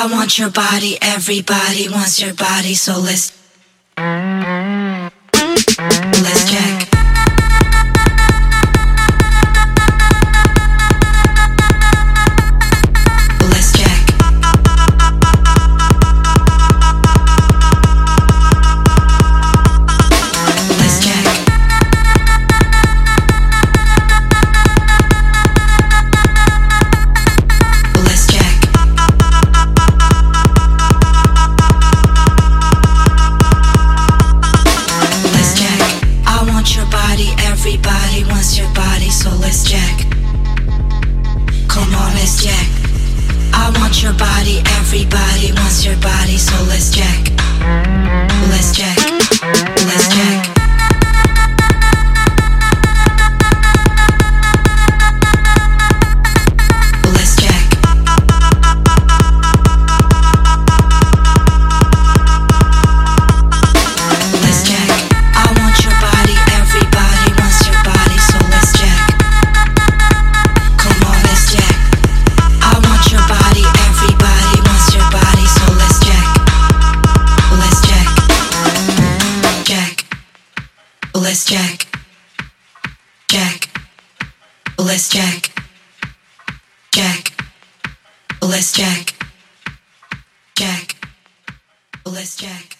I want your body, everybody wants your body, so let's body, everybody wants your body, so let's jack. Come on, let's jack. I want your body, everybody Let's jack. Jack. Let's jack. Jack. Let's jack. Jack. Let's jack.